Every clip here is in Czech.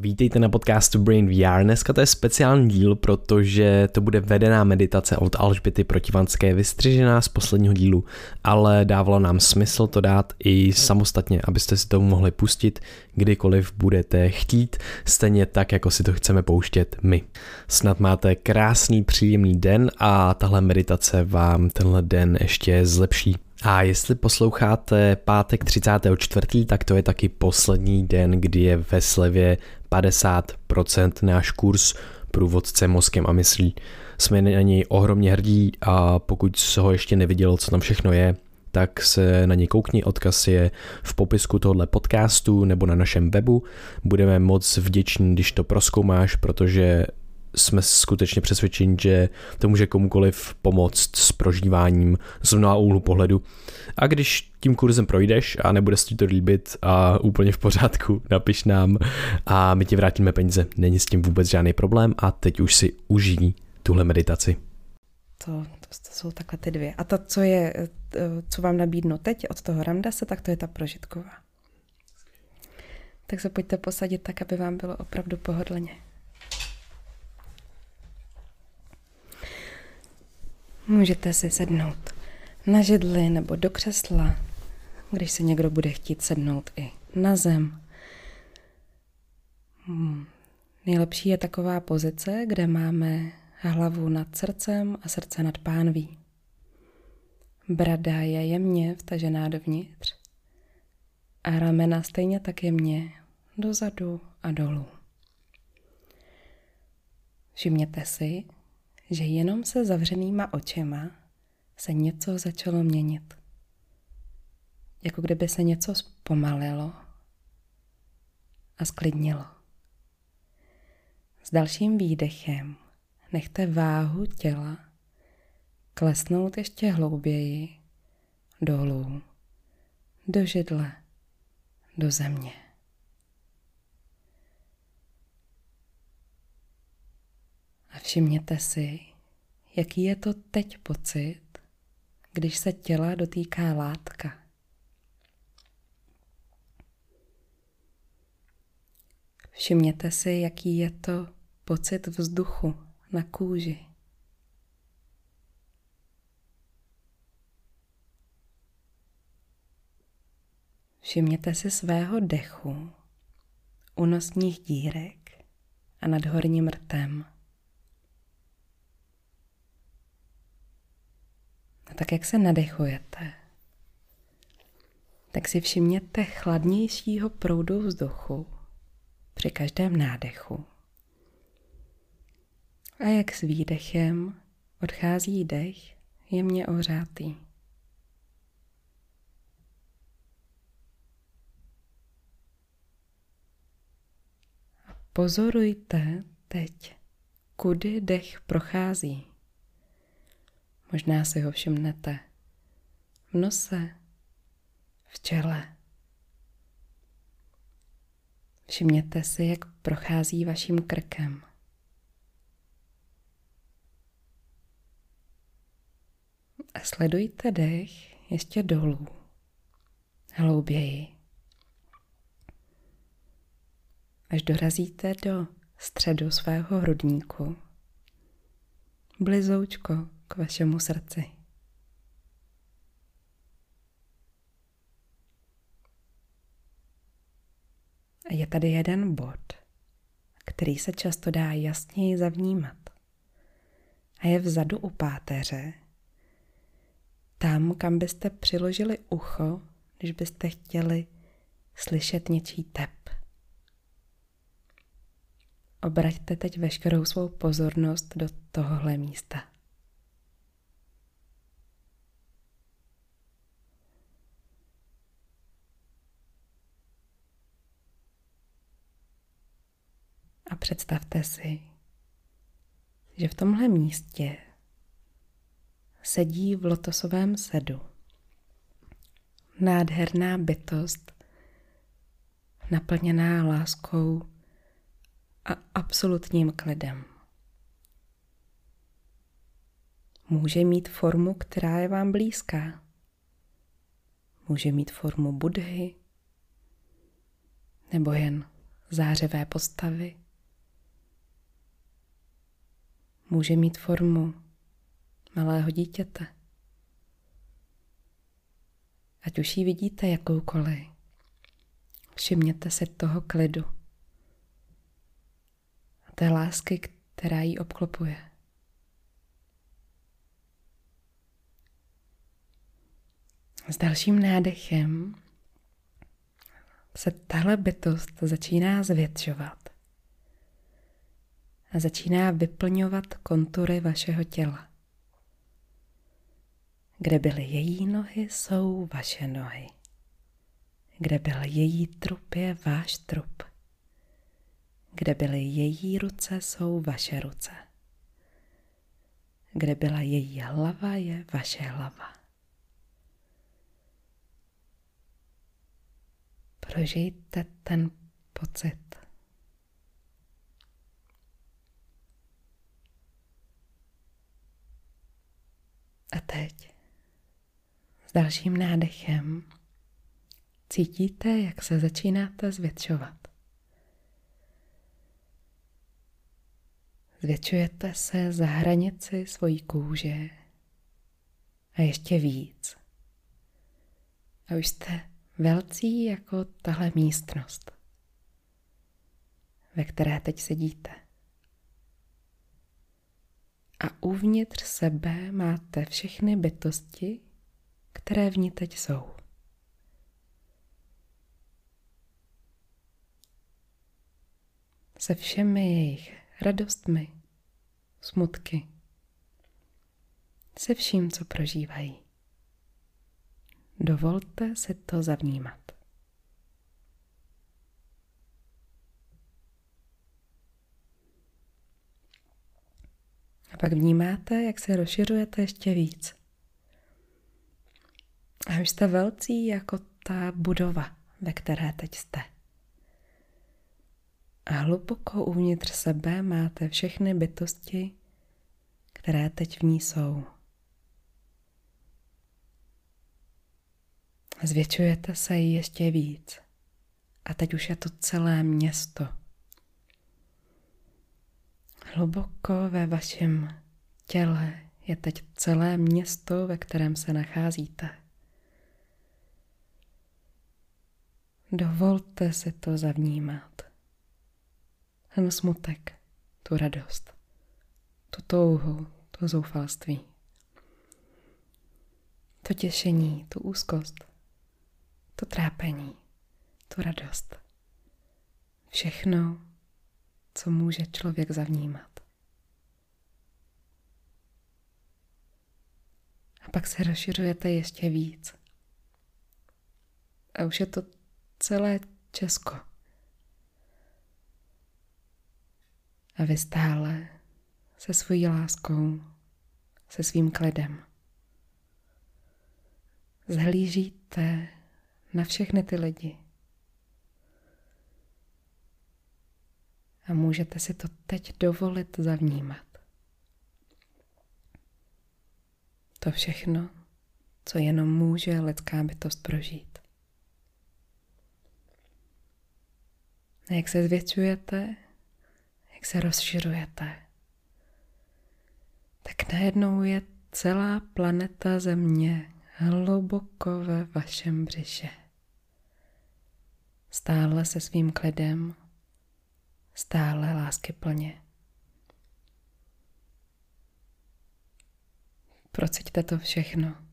Vítejte na podcastu Brain VR. Dneska to je speciální díl, protože to bude vedená meditace od Alžběty Protivanské, vystřižená z posledního dílu, ale dávalo nám smysl to dát i samostatně, abyste si to mohli pustit kdykoliv budete chtít, stejně tak, jako si to chceme pouštět my. Snad máte krásný, příjemný den a tahle meditace vám tenhle den ještě zlepší. A jestli posloucháte pátek 34., tak to je taky poslední den, kdy je ve slevě 50% náš kurz průvodce mozkem a myslí. Jsme na něj ohromně hrdí a pokud se ho ještě neviděl, co tam všechno je, tak se na něj koukni, odkaz je v popisku tohoto podcastu nebo na našem webu. Budeme moc vděční, když to proskoumáš, protože jsme skutečně přesvědčeni, že to může komukoliv pomoct s prožíváním z mnoha úhlu pohledu. A když tím kurzem projdeš a nebude se ti to líbit a úplně v pořádku, napiš nám a my ti vrátíme peníze. Není s tím vůbec žádný problém a teď už si užijí tuhle meditaci. To, to, to jsou takhle ty dvě. A to, co je, eh, co vám nabídnu teď od toho Ramdase, tak to je ta prožitková. Tak se pojďte posadit tak, aby vám bylo opravdu pohodlně. Můžete si sednout na židli nebo do křesla, když se někdo bude chtít sednout i na zem. Hmm. Nejlepší je taková pozice, kde máme hlavu nad srdcem a srdce nad pánví. Brada je jemně vtažená dovnitř a ramena stejně tak jemně dozadu a dolů. Všimněte si, že jenom se zavřenýma očima se něco začalo měnit. Jako kdyby se něco zpomalilo a sklidnilo. S dalším výdechem nechte váhu těla klesnout ještě hlouběji dolů, do židle, do země. A všimněte si, jaký je to teď pocit, když se těla dotýká látka. Všimněte si, jaký je to pocit vzduchu na kůži. Všimněte si svého dechu, unosních dírek a nad horním rtem. A tak jak se nadechujete, tak si všimněte chladnějšího proudu vzduchu při každém nádechu. A jak s výdechem odchází dech jemně ohřátý. Pozorujte teď, kudy dech prochází. Možná si ho všimnete v nose, v čele. Všimněte si, jak prochází vaším krkem. A sledujte dech ještě dolů, hlouběji. Až dorazíte do středu svého hrudníku, blizoučko k vašemu srdci. A je tady jeden bod, který se často dá jasněji zavnímat. A je vzadu u páteře, tam, kam byste přiložili ucho, když byste chtěli slyšet něčí tep. Obraťte teď veškerou svou pozornost do tohohle místa. Představte si, že v tomhle místě sedí v lotosovém sedu. Nádherná bytost, naplněná láskou a absolutním klidem. Může mít formu, která je vám blízká. Může mít formu Budhy nebo jen zářivé postavy. Může mít formu malého dítěte. Ať už ji vidíte jakoukoliv, všimněte si toho klidu a té lásky, která ji obklopuje. S dalším nádechem se tahle bytost začíná zvětšovat a začíná vyplňovat kontury vašeho těla. Kde byly její nohy, jsou vaše nohy. Kde byl její trup, je váš trup. Kde byly její ruce, jsou vaše ruce. Kde byla její hlava, je vaše hlava. Prožijte ten pocit. A teď s dalším nádechem cítíte, jak se začínáte zvětšovat. Zvětšujete se za hranici svojí kůže a ještě víc. A už jste velcí jako tahle místnost, ve které teď sedíte. A uvnitř sebe máte všechny bytosti, které v ní teď jsou. Se všemi jejich radostmi, smutky, se vším, co prožívají. Dovolte si to zavnímat. A pak vnímáte, jak se rozšiřujete ještě víc. A už jste velcí jako ta budova, ve které teď jste. A hluboko uvnitř sebe máte všechny bytosti, které teď v ní jsou. Zvětšujete se ještě víc. A teď už je to celé město. Hluboko ve vašem těle je teď celé město, ve kterém se nacházíte. Dovolte si to zavnímat. Ten smutek, tu radost, tu touhu, to zoufalství, to těšení, tu úzkost to trápení, tu radost. Všechno, co může člověk zavnímat. A pak se rozšiřujete ještě víc. A už je to celé Česko. A vy stále se svojí láskou, se svým klidem. Zhlížíte na všechny ty lidi. A můžete si to teď dovolit zavnímat. To všechno, co jenom může lidská bytost prožít. A jak se zvětšujete, jak se rozšiřujete, tak najednou je celá planeta Země hluboko ve vašem břiše. Stále se svým klidem, stále lásky plně. Prociťte to všechno.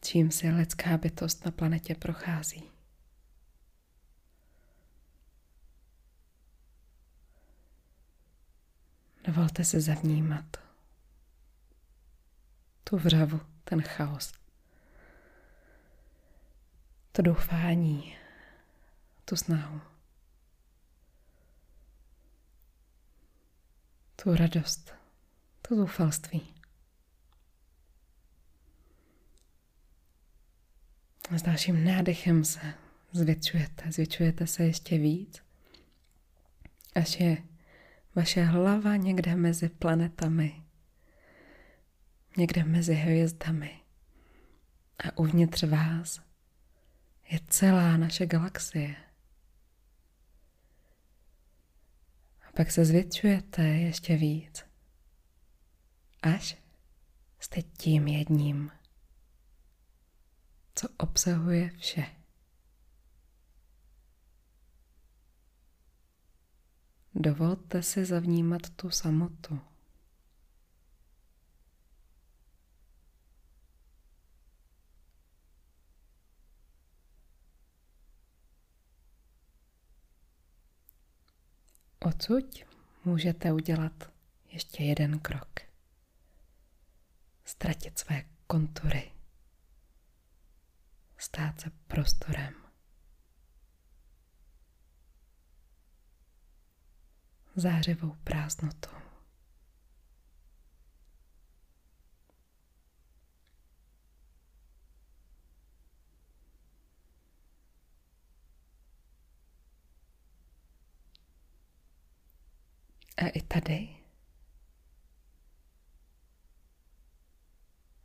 Čím si lidská bytost na planetě prochází. Dovolte se zavnímat tu vřavu, ten chaos. To doufání, tu snahu. Tu radost, to zoufalství. A s dalším nádechem se zvětšujete, zvětšujete se ještě víc, až je vaše hlava někde mezi planetami někde mezi hvězdami a uvnitř vás je celá naše galaxie. A pak se zvětšujete ještě víc, až jste tím jedním, co obsahuje vše. Dovolte si zavnímat tu samotu. Odsud můžete udělat ještě jeden krok. Ztratit své kontury. Stát se prostorem. Zářivou prázdnotou. A i tady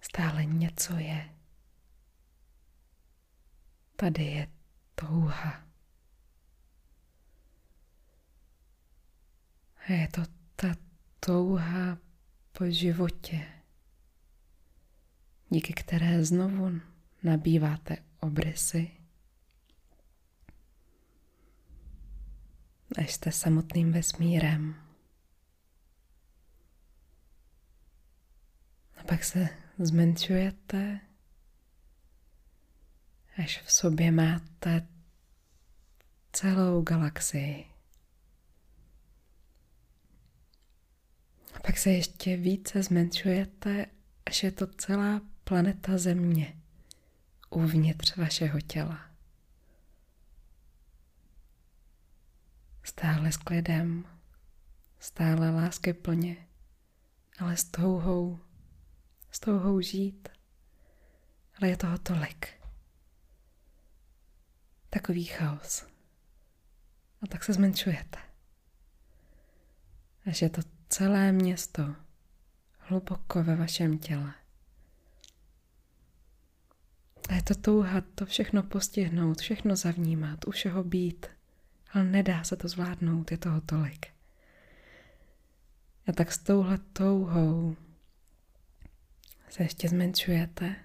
stále něco je. Tady je touha. A je to ta touha po životě, díky které znovu nabýváte obrysy, až jste samotným vesmírem. Pak se zmenšujete, až v sobě máte celou galaxii. A pak se ještě více zmenšujete, až je to celá planeta Země uvnitř vašeho těla. Stále s klidem, stále lásky plně, ale s touhou s touhou žít. Ale je toho tolik. Takový chaos. A tak se zmenšujete. Až je to celé město hluboko ve vašem těle. A je to touha to všechno postihnout, všechno zavnímat, u všeho být. Ale nedá se to zvládnout, je toho tolik. A tak s touhle touhou se ještě zmenšujete.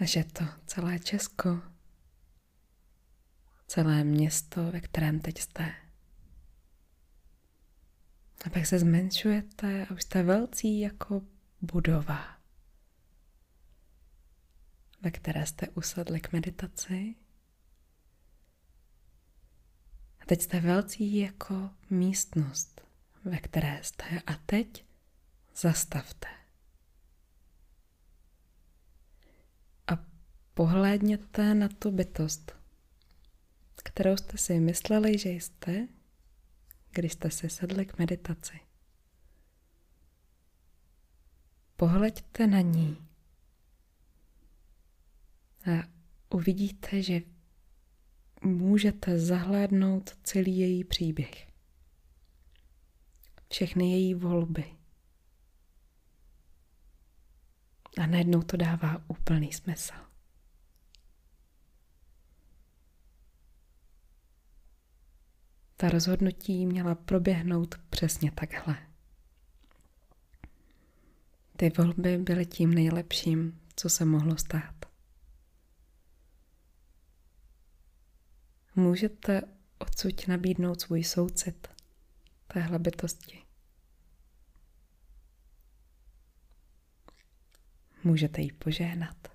Až je to celé Česko, celé město, ve kterém teď jste. A pak se zmenšujete a už jste velcí jako budova, ve které jste usedli k meditaci. A teď jste velcí jako místnost, ve které jste. A teď zastavte. A pohlédněte na tu bytost, kterou jste si mysleli, že jste, když jste si sedli k meditaci. Pohleďte na ní a uvidíte, že můžete zahlédnout celý její příběh. Všechny její volby A najednou to dává úplný smysl. Ta rozhodnutí měla proběhnout přesně takhle. Ty volby byly tím nejlepším, co se mohlo stát. Můžete odsud nabídnout svůj soucit téhle bytosti. Můžete jí požehnat.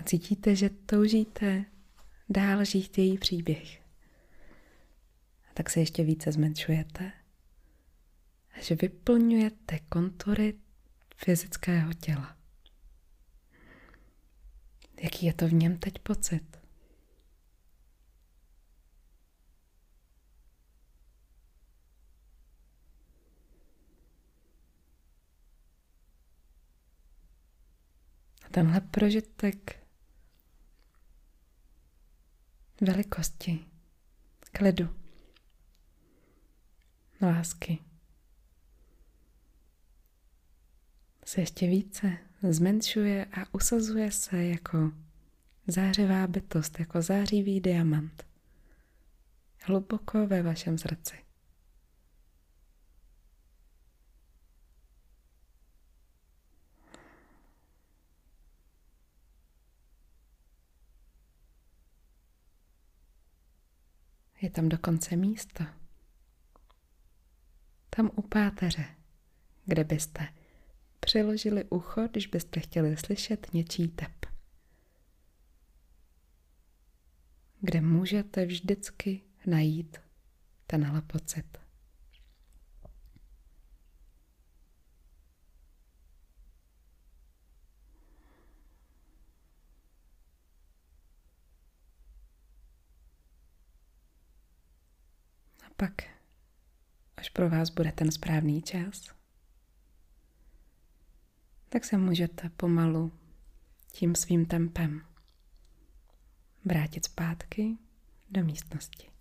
A cítíte, že toužíte dál žít její příběh. A tak se ještě více zmenšujete. A že vyplňujete kontury fyzického těla. Jaký je to v něm teď pocit? Tenhle prožitek velikosti, klidu, lásky. Se ještě více zmenšuje a usazuje se jako zářivá bytost, jako zářivý diamant. Hluboko ve vašem srdci. Je tam dokonce místo. Tam u páteře, kde byste přiložili ucho, když byste chtěli slyšet něčí tep. Kde můžete vždycky najít tenhle pocit. A pak, až pro vás bude ten správný čas, tak se můžete pomalu tím svým tempem vrátit zpátky do místnosti.